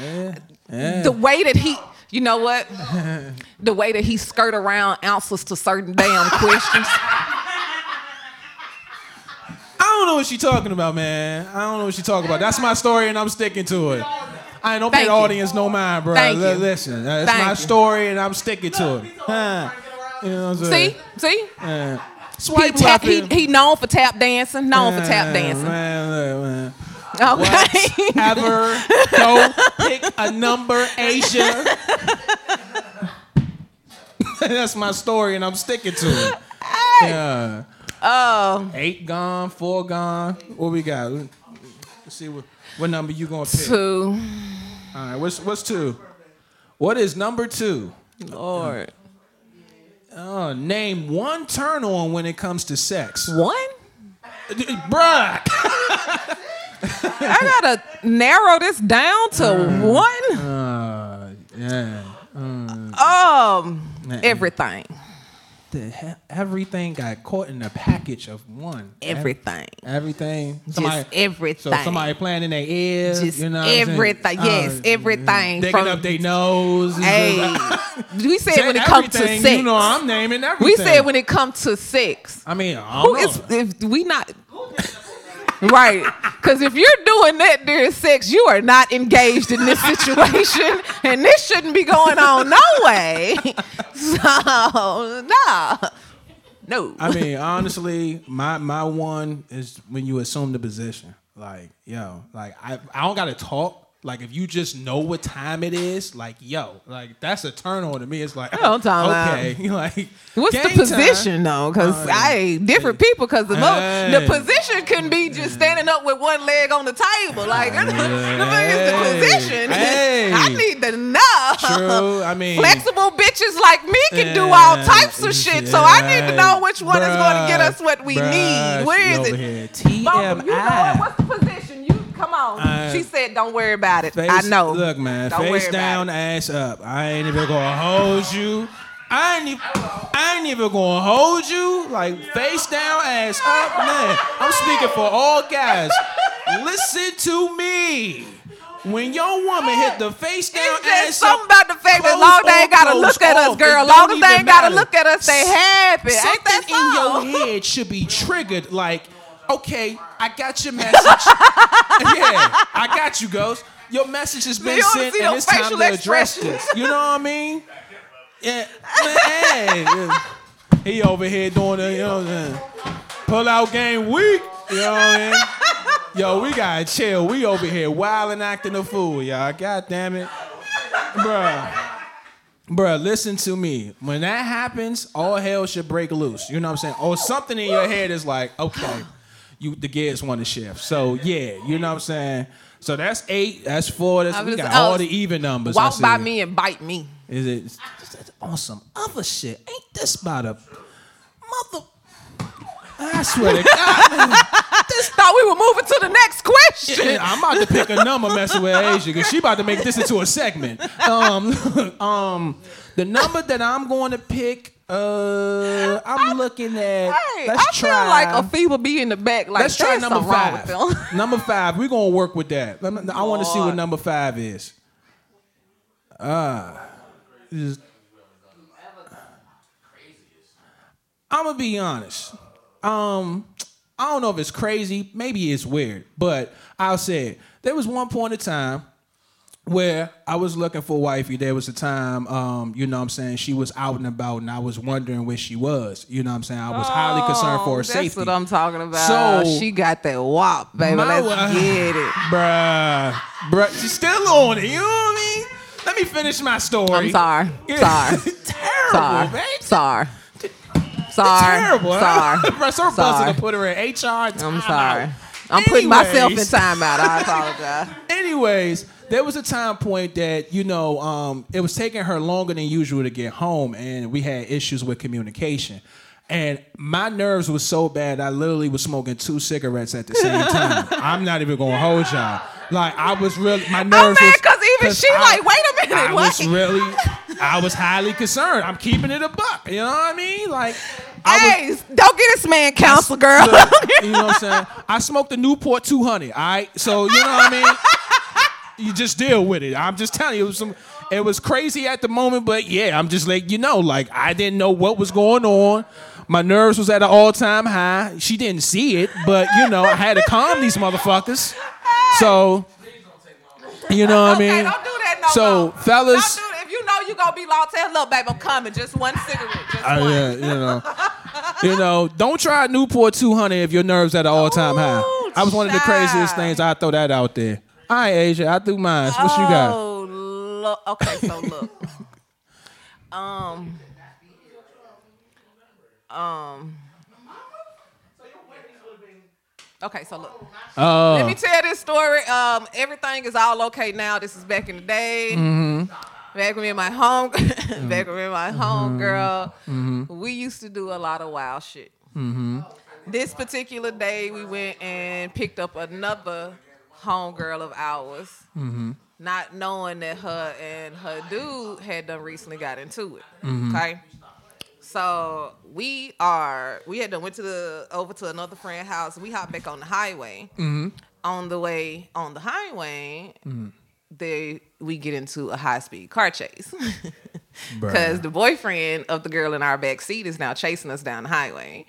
Yeah. Yeah.
The way that he, you know what? the way that he skirt around answers to certain damn questions.
I don't know what she's talking about, man. I don't know what she's talking about. That's my story, and I'm sticking to it. I don't pay the audience no mind, bro.
Thank you.
Listen, it's
Thank
my
you.
story, and I'm sticking to it. Huh. You know what I'm
See, see.
Yeah.
He,
Swipe
tap,
left.
he, he known for tap dancing. Known for tap dancing.
Man, man.
Okay.
Ever go pick a number, Asia? That's my story, and I'm sticking to it. Yeah.
Oh,
Eight gone, four gone. What we got? Let's see what, what number you gonna pick.
two.
All right, what's what's two? What is number two?
Lord.
Oh, name one turn on when it comes to sex.
One?
Bruh.
I gotta narrow this down to one.
Uh, yeah.
Um, everything.
The he- everything got caught in a package of one.
Everything.
Everything.
Just everything.
So somebody playing in their ears.
Just
you know what I'm saying?
everything. Yes,
Uh,
everything.
Digging
From,
up their nose.
hey, we said
Said
when it comes to sex.
You know, I'm naming everything.
we said when it comes to sex.
I mean, I
Who
don't know.
is if we not right? Because if you're doing that during sex, you are not engaged in this situation, and this shouldn't be going on no way. So no. no.
I mean, honestly, my my one is when you assume the position. Like, yo, like I, I don't gotta talk. Like if you just know what time it is, like yo, like that's a turn on to me. It's like
know I'm talking about.
okay, like
What's the position
time.
though? Because
Oh,
I different people. Because the mo- the
Hey.
position can be just standing up with one leg on the table. Like the thing is the position.
Hey.
I need to know.
True. I mean,
Flexible bitches like me can do all types of shit. So I need to know which one is going to get us what we
Bruh,
need. Where is it?
here.
Mama, you know
TMI.
What's the position? She said, "Don't worry about it."
Face,
I know.
Look, man,
Don't
face down, ass up. I ain't even gonna hold you. I ain't, even, I ain't even gonna hold you. Like face down, ass up, man. I'm speaking for all guys. Listen to me. When your woman hit the face down,
It's just
ass
something
up,
about the fact that long they ain't gotta look at us, girl. Long as they ain't gotta look at us, they happy. Ain't
Something
that
in your head should be triggered. Like, okay, I got your message. yeah, I got you, Ghost. Your message has been sent, and it's time to address this. You know what I mean? Yeah, man, hey, yeah. he over here doing the, you know what I'm saying? Pull out game week. You know what I mean? Yo, we gotta chill. We over here wilding, acting a fool, y'all. God damn it, bruh. Bruh, listen to me. When that happens, all hell should break loose. You know what I'm saying? Or something in your head is like, okay, you the gears want to shift. So yeah, you know what I'm saying? So that's eight, that's four, that's we got all the even numbers.
Walk by me and bite me.
Is it it on some other shit? Ain't this about a mother? I swear to God,
Just thought we were moving to the next question.
Yeah, I'm about to pick a number messing with Asia because she about to make this into a segment. Um, um, the number that I'm going to pick, uh, I'm looking at.
Hey,
let's
I
try.
feel like a fever be in the back. Like
let's try number five. number five. We're gonna work with that. Me- I want to see what number five is. Ah, is- I'm gonna be honest. Um, I don't know if it's crazy. Maybe it's weird, but I'll say it. There was one point in time where I was looking for wifey. There was a time, um, you know what I'm saying, she was out and about and I was wondering where she was. You know what I'm saying? I was highly concerned for her
Oh, That's
safety.
what I'm talking about.
So-
she got that wop, baby. Let's
wa-
get it.
Bruh. Bruh. She's still on it. You know what I mean? Let me finish my story.
I'm sorry.
Yeah.
Sorry.
Terrible,
Sorry.
man.
Sorry. Sorry.
Terrible.
Sorry.
Bruh,
Sorry.
to put her in HR.
I'm sorry. I'm putting myself in
Anyways.
timeout. I apologize.
Anyways, there was a time point that you know um, it was taking her longer than usual to get home, and we had issues with communication. And my nerves were so bad, I literally was smoking two cigarettes at the same time. I'm not even gonna hold y'all. Like I was really, my nerves.
I'm mad
was-
because even she
I-
like, wait a minute,
I
what?
was really, I was highly concerned. I'm keeping it a buck. You know what I mean? Like, I was,
hey, don't get this man counsel, girl.
Look, you know what I'm saying? I smoked the Newport 200. All right, so you know what I mean. You just deal with it. I'm just telling you, it was some. It was crazy at the moment, but yeah, I'm just like you know, like I didn't know what was going on. My nerves was at an all time high. She didn't see it, but you know, I had to calm these motherfuckers. So, you know what I mean?
don't do that no
so,
more.
fellas,
Don't do. If you know you gonna be long, tell look, babe, I'm coming. Just one cigarette. Just
Uh,
one.
yeah, you know. You know, don't try Newport 200 if your nerves at an all time high. I was one of the craziest things. I throw that out there. All right, Asia, I threw mine. What you got?
Oh, look. Okay, so look. um. Um. Okay, so look.
Oh.
Let me tell this story. Um, everything is all okay now. This is back in the day.
Mm-hmm.
Back when me and my home, back when me and my home girl,
mm-hmm.
we used to do a lot of wild shit.
Mm-hmm.
This particular day, we went and picked up another homegirl of ours,
Mm-hmm.
not knowing that her and her dude had done recently got into it.
Mhm.
Okay. So we are we had done went to the over to another friend house. We hopped back on the highway.
Mm-hmm.
On the way on the highway,
Mm.
they we get into a high speed car chase. Because the boyfriend of the girl in our back seat is now chasing us down the highway.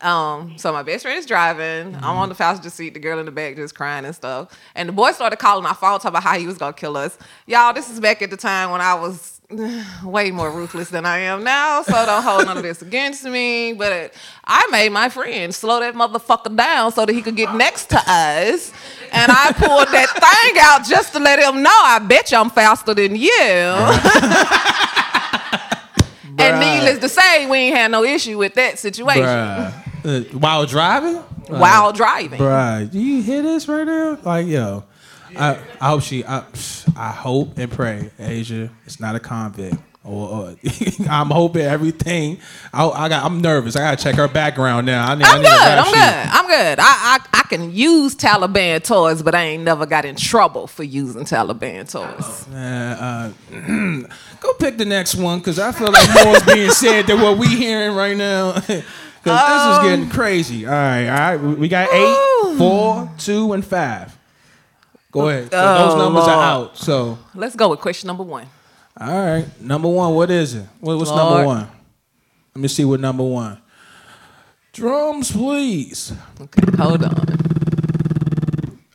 Um, so my best friend is driving. I'm on the passenger seat, the girl in the back just crying and stuff. And the boy started calling my phone, talking about how he was gonna kill us. Y'all, this is back at the time when I was way more ruthless than I am now. So don't hold none of this against me. But I made my friend slow that motherfucker down so that he could get next to us. And I pulled that thing out just to let him know. I bet you I'm faster than you. and needless to say, we ain't had no issue with that situation.
Bruh. Uh, while driving?
While driving.
Bruh, do you hear this right now? Like, yo, I, I hope she, I, I hope and pray, Asia, it's not a convict. Or, or I'm hoping everything. I, I got. I'm nervous. I gotta check her background now. I need, I
I'm
need
good. I'm good. I'm good. I, I I can use Taliban toys, but I ain't never got in trouble for using Taliban toys.
Uh, uh, go pick the next one because I feel like more is being said than what we hearing right now. Because this is
Um,
getting crazy. All right, all right. We got eight, four, two, and five. Go ahead. So those
Oh,
numbers
Lord.
are out. So
Let's go with question number one.
all right, number one. What is it? What, what's number one? Let me see what number one. Drums, please.
Okay, hold on.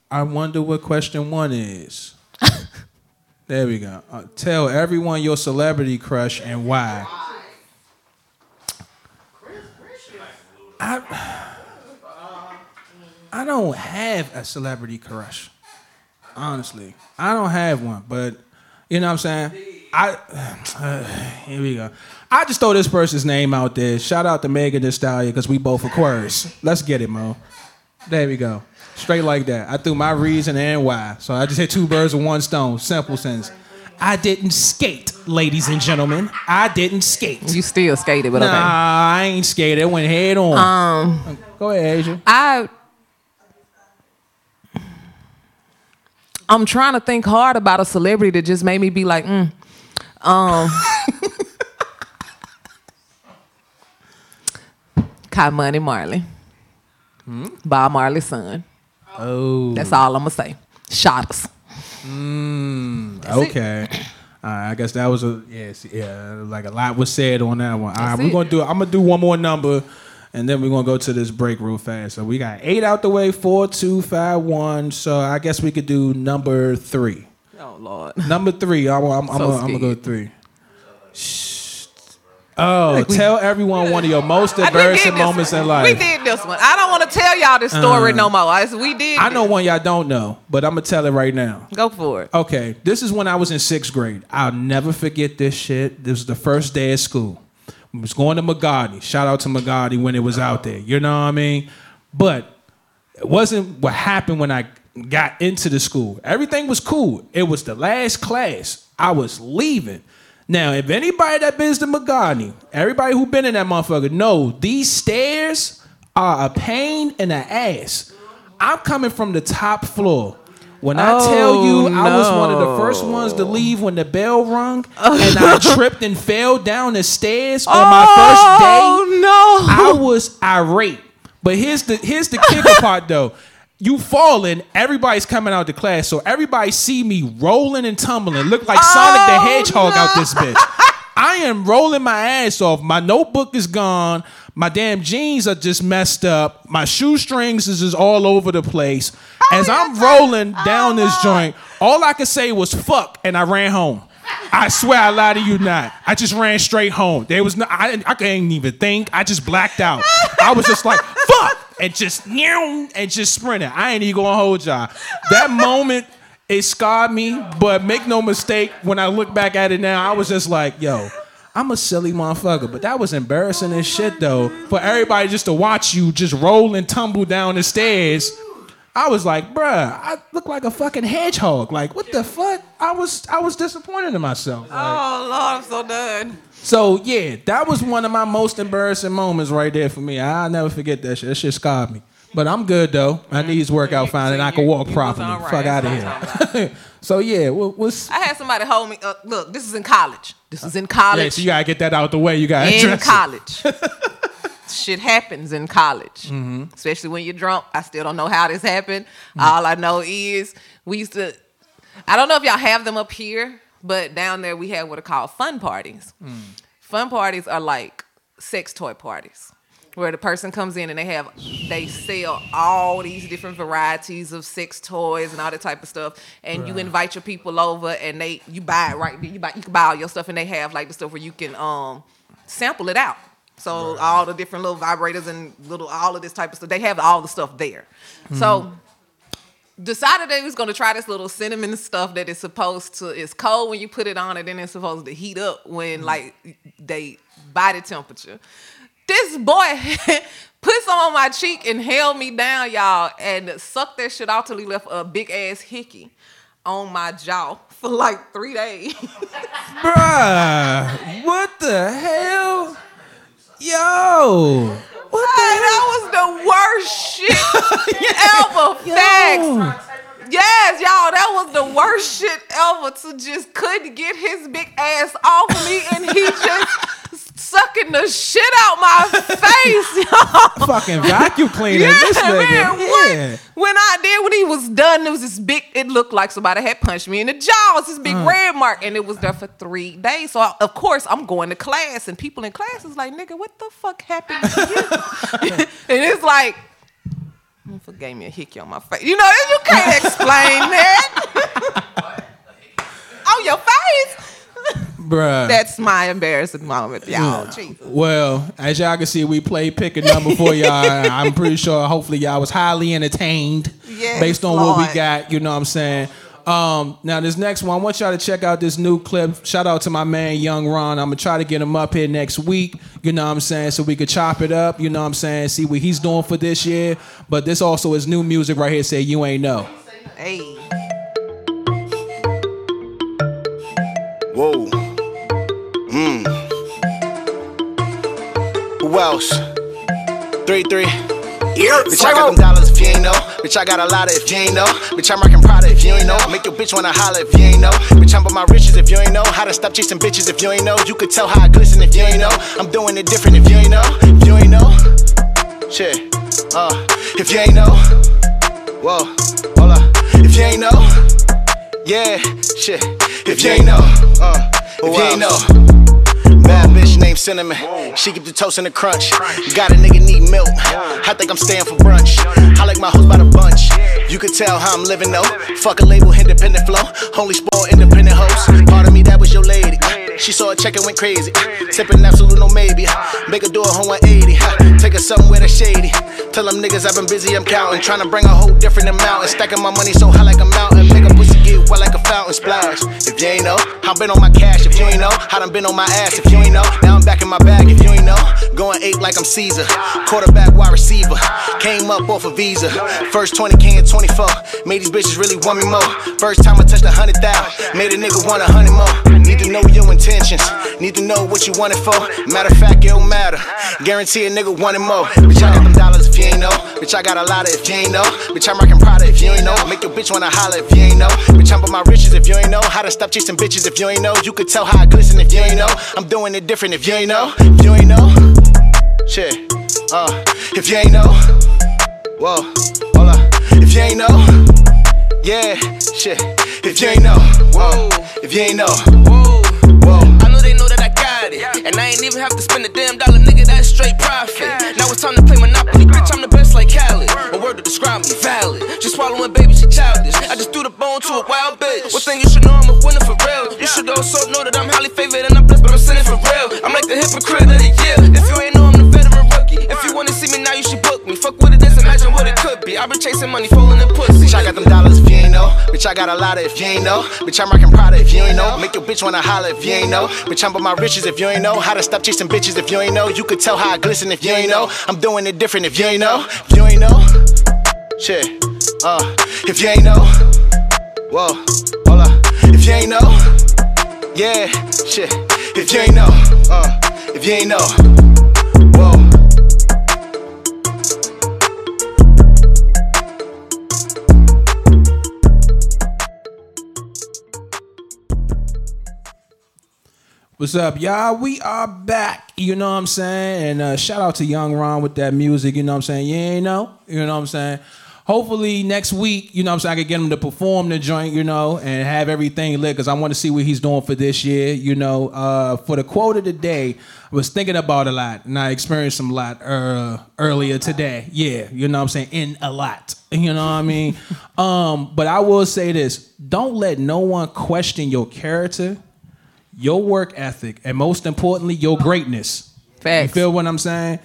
I wonder what question one is. there we go. Uh, tell everyone your celebrity crush and why. I, I don't have a celebrity crush. Honestly, I don't have one. But you know what I'm saying. I uh, here we go. I just throw this person's name out there. Shout out to Megan Thee Stallion because we both Aquarius. Let's get it, Mo. There we go. Straight like that. I threw my reason and why. So I just hit two birds with one stone. Simple sense. I didn't skate, ladies and gentlemen. I didn't skate.
You still skated, but
nah,
okay.
I ain't skated. I went head on.
Um,
Go ahead, Asia.
I I'm trying to think hard about a celebrity that just made me be like, mm. um, Ky-Mani Marley, Hmm? Bob Marley's son.
Oh,
That's all I'm gonna say. Shot us.
Mm, okay. Right, I guess that was a yes, yeah. Like a lot was said on that one. All right, we're gonna do. I'm gonna do one more number, and then we're gonna go to this break real fast. So we got eight out the way, four, two, five, one. So I guess we could do number three.
Oh Lord.
Number three. I'm, I'm, I'm, gonna, I'm gonna go three. Shh. Oh,
Like we-
tell everyone one of your most
I- we did
embarrassing moments
one.
in life.
We did this one. I don't want to tell y'all this story
Uh,
no more. I, we did.
I know one y'all don't know, but I'm gonna tell it right now.
Go for it.
Okay, this is when I was in sixth grade. I'll never forget this shit. This was the first day of school. I was going to Magadi. Shout out to Magadi when it was out there. You know what I mean? But it wasn't what happened when I got into the school. Everything was cool. It was the last class. I was leaving. Now, if anybody that been to Magani, everybody who been in that motherfucker know these stairs are a pain in the ass. I'm coming from the top floor. When I tell you
Oh,
I was one of the first ones to leave when the bell rung oh, and I tripped and fell down the stairs on my oh, first day.
Oh no.
I was irate. But here's the here's the kicker part though. You falling, everybody's coming out the class, so everybody see me rolling and tumbling, look like Sonic the Hedgehog out this bitch. I am rolling my ass off. My notebook is gone. My damn jeans are just messed up. My shoestrings is just all over the place. As I'm rolling down this joint, all I could say was fuck, and I ran home. I swear I lie to you not. I just ran straight home. There was no, I, I couldn't even think. I just blacked out. I was just like, fuck, and just, and just sprinted. I ain't even gonna hold y'all. That moment, it scarred me, but make no mistake, when I look back at it now, I was just like, yo, I'm a silly motherfucker. But that was embarrassing as shit, though, for everybody just to watch you just roll and tumble down the stairs. I was like, bruh, I look like a fucking hedgehog. Like, what the fuck? I was I was disappointed in myself. Like,
Oh Lord, I'm so done.
So yeah, that was one of my most embarrassing moments right there for me. I'll never forget that shit. That shit scarred me. But I'm good though. My knees work out fine and I can walk properly.
right.
Fuck out of here. so yeah, what, what's
I had somebody hold me. Uh, look, this is in college. This is in college.
yeah, so you gotta get that out the way. You gotta
in college. Shit happens in college,
Mm-hmm.
especially when you're drunk. I still don't know how this happened. All I know is we used to. I don't know if y'all have them up here, but down there we have what are called fun parties.
Mm.
Fun parties are like sex toy parties. Where the person comes in and they have they sell all these different varieties of sex toys and all that type of stuff, and you invite your people over and they you buy it right there. You buy you can buy all your stuff and they have like the stuff where you can um sample it out. So all the different little vibrators and little all of this type of stuff. They have all the stuff there. So decided they was gonna try this little cinnamon stuff that is supposed to it's cold when you put it on and then it's supposed to heat up when mm-hmm. like they body temperature. This boy put some on my cheek and held me down, y'all, and sucked that shit out till he left a big ass hickey on my jaw for like three days.
Bruh, what the hell? Yo. What
Hey, that was the worst shit ever. Facts. Yes, y'all, that was the worst shit ever to just couldn't get his big ass off of me and he just sucking the shit out my face, y'all.
fucking vacuum cleaner?
Yeah,
this nigga.
man. What?
Yeah.
When I did, when he was done, it was this big. It looked like somebody had punched me in the jaw. It was this big uh. red mark, and it was there for three days. So I, of course I'm going to class, and people in class is like, "Nigga, what the fuck happened to you?" and it's like. Motherfucker gave me a hickey on my face. You know, you can't explain that. on your face.
Bruh.
That's my embarrassing moment, y'all. Jesus.
Well, as y'all can see, we played pick a number for y'all. I'm pretty sure, hopefully, y'all was highly entertained
Yes,
based on what we got. You know what I'm saying? Um, now, this next one, I want y'all to check out this new clip. Shout out to my man, Yung Ron. I'm going to try to get him up here next week. You know what I'm saying? So we could chop it up. You know what I'm saying? See what he's doing for this year. But this also is new music right here. Say, You Ain't Know.
Hey.
12s. 3 3. Yeah, bitch, I got them dollars if you ain't know. Bitch, I got a lot if you ain't know. Bitch, I'm rocking Prada if you ain't know. Make your bitch wanna holler if you ain't know. Bitch, I'm about my riches if you ain't know. How to stop chasing bitches if you ain't know. You could tell how I glisten if you ain't know. I'm doing it different if you ain't know. If you ain't know. Shit. Uh, if you ain't know. Whoa. Hold up. If you ain't know. Yeah. Shit. If you ain't know. Uh, if you ain't know. Bad bitch named Cinnamon. She keep the toast in the crunch. Got a nigga need milk. I think I'm staying for brunch. I like my hoes by the bunch. You could tell how I'm living though. Fuck a label, independent flow. Only spoil independent hoes. Part of me that was your lady. She saw a check and went crazy. Tipping absolute no maybe. Make her do a whole 180. Take her somewhere that's shady. Tell them niggas I've been busy, I'm counting. Trying to bring a whole different amount. And stacking my money so high like a mountain. Make a pussy get wet like a fountain splash. If you ain't know, I've been on my cash. If you ain't know, I done been on my ass. If you ain't know, now I'm back in my bag. If you ain't know, going eight like I'm Caesar. Quarterback, wide receiver. Came up off a visa. First 20k and 24. Made these bitches really want me more. First time I touched a hundred thousand. Made a nigga want a hundred more. Need to know your intentions. Need to know what you want it for. Matter of fact, it don't matter. Guarantee a nigga want it more. Bitch, I got them dollars if you ain't know. Bitch, I got a lot of if you ain't know. Bitch, I'm rockin' Prada if you ain't know. Make your bitch wanna holler if you ain't know. Bitch, I'm my riches if you ain't know. How to stop chasing bitches if you ain't know. You could tell how I glisten if you ain't know. I'm doing it different if you ain't know. If you ain't know. Shit. Uh, if you ain't know. Whoa. Hold up. If you ain't know. Yeah. Shit. If you ain't know. Whoa. If you ain't know. Whoa.
And I ain't even have to spend a damn dollar, nigga, that's straight profit. Now it's time to play Monopoly, bitch, I'm the best like Khaled. A word to describe me, valid. Just swallowing baby, she childish. I just threw the bone to a wild bitch. One thing you should know, I'm a winner for real. You should also
know that I'm highly favored and I'm blessed, but I'm sinning for real. I'm like the hypocrite of the year. If you ain't know, I'm the veteran rookie. If you wanna see me now, you should book me. Fuck what it is, imagine what it could be. I've been chasing money, falling in pussy.
Bitch, I got a lot of if you ain't know. Bitch, I'm rockin' Prada if you ain't know. Make your bitch wanna holler if you ain't know. Bitch, I'm about my riches if you ain't know. How to stop chasing bitches if you ain't know. You could tell how I glisten if you ain't know. I'm doing it different if you ain't know. If you ain't know. Shit. Uh, if you ain't know. Whoa, hold up. If you ain't know. Yeah, shit. If you ain't know. Uh, if you ain't know. Whoa.
What's up, y'all? We are back. You know what I'm saying? And uh, shout out to Yung Ron with that music. You know what I'm saying? You ain't know? You know what I'm saying? Hopefully next week, you know what I'm saying, I can get him to perform the joint, you know, and have everything lit because I want to see what he's doing for this year. You know, uh, for the quote of the day, I was thinking about a lot and I experienced some lot uh, earlier today. Yeah, you know what I'm saying? In a lot. You know what I mean? um, but I will say this don't let no one question your character your work ethic, and most importantly, your greatness.
Facts.
You feel what I'm saying?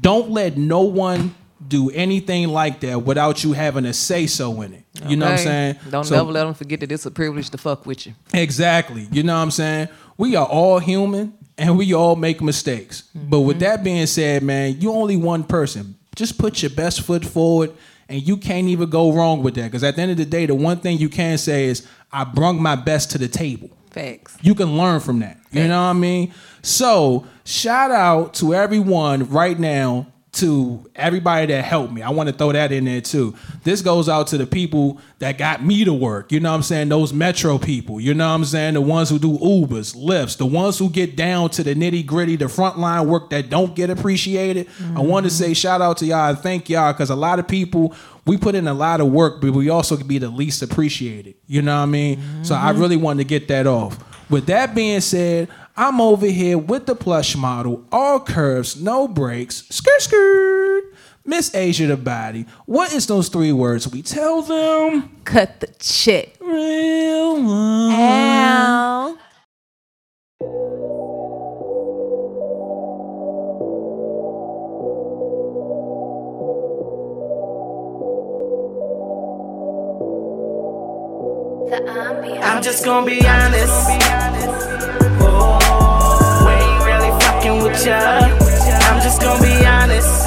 Don't let no one do anything like that without you having a say so in it. You know what I'm saying?
Don't
So-
never let them forget that it's a privilege to fuck with you.
Exactly. You know what I'm saying? We are all human and we all make mistakes. But with mm-hmm. that being said, man, you only one person. Just put your best foot forward and you can't even go wrong with that. Because at the end of the day, the one thing you can say is, I brung my best to the table.
Facts.
You can learn from that. You know what I mean? So, shout out to everyone right now, to everybody that helped me. I want to throw that in there too. This goes out to the people that got me to work. You know what I'm saying? Those metro people. You know what I'm saying? The ones who do Ubers, Lyfts, the ones who get down to the nitty gritty, the frontline work that don't get appreciated. I mm-hmm. want to say shout out to y'all and thank y'all because a lot of people we put in a lot of work, but we also be the least appreciated. You know what I mean? So I mm-hmm. really wanted to get that off. With that being said, I'm over here with the plush model, all curves, no breaks, skirt skirt. Miss Asia the body. What is those three words we tell them?
Cut the check.
Real one.
Ow.
I'm just gonna be honest. Oh, we ain't really fucking with ya. I'm just gonna be honest.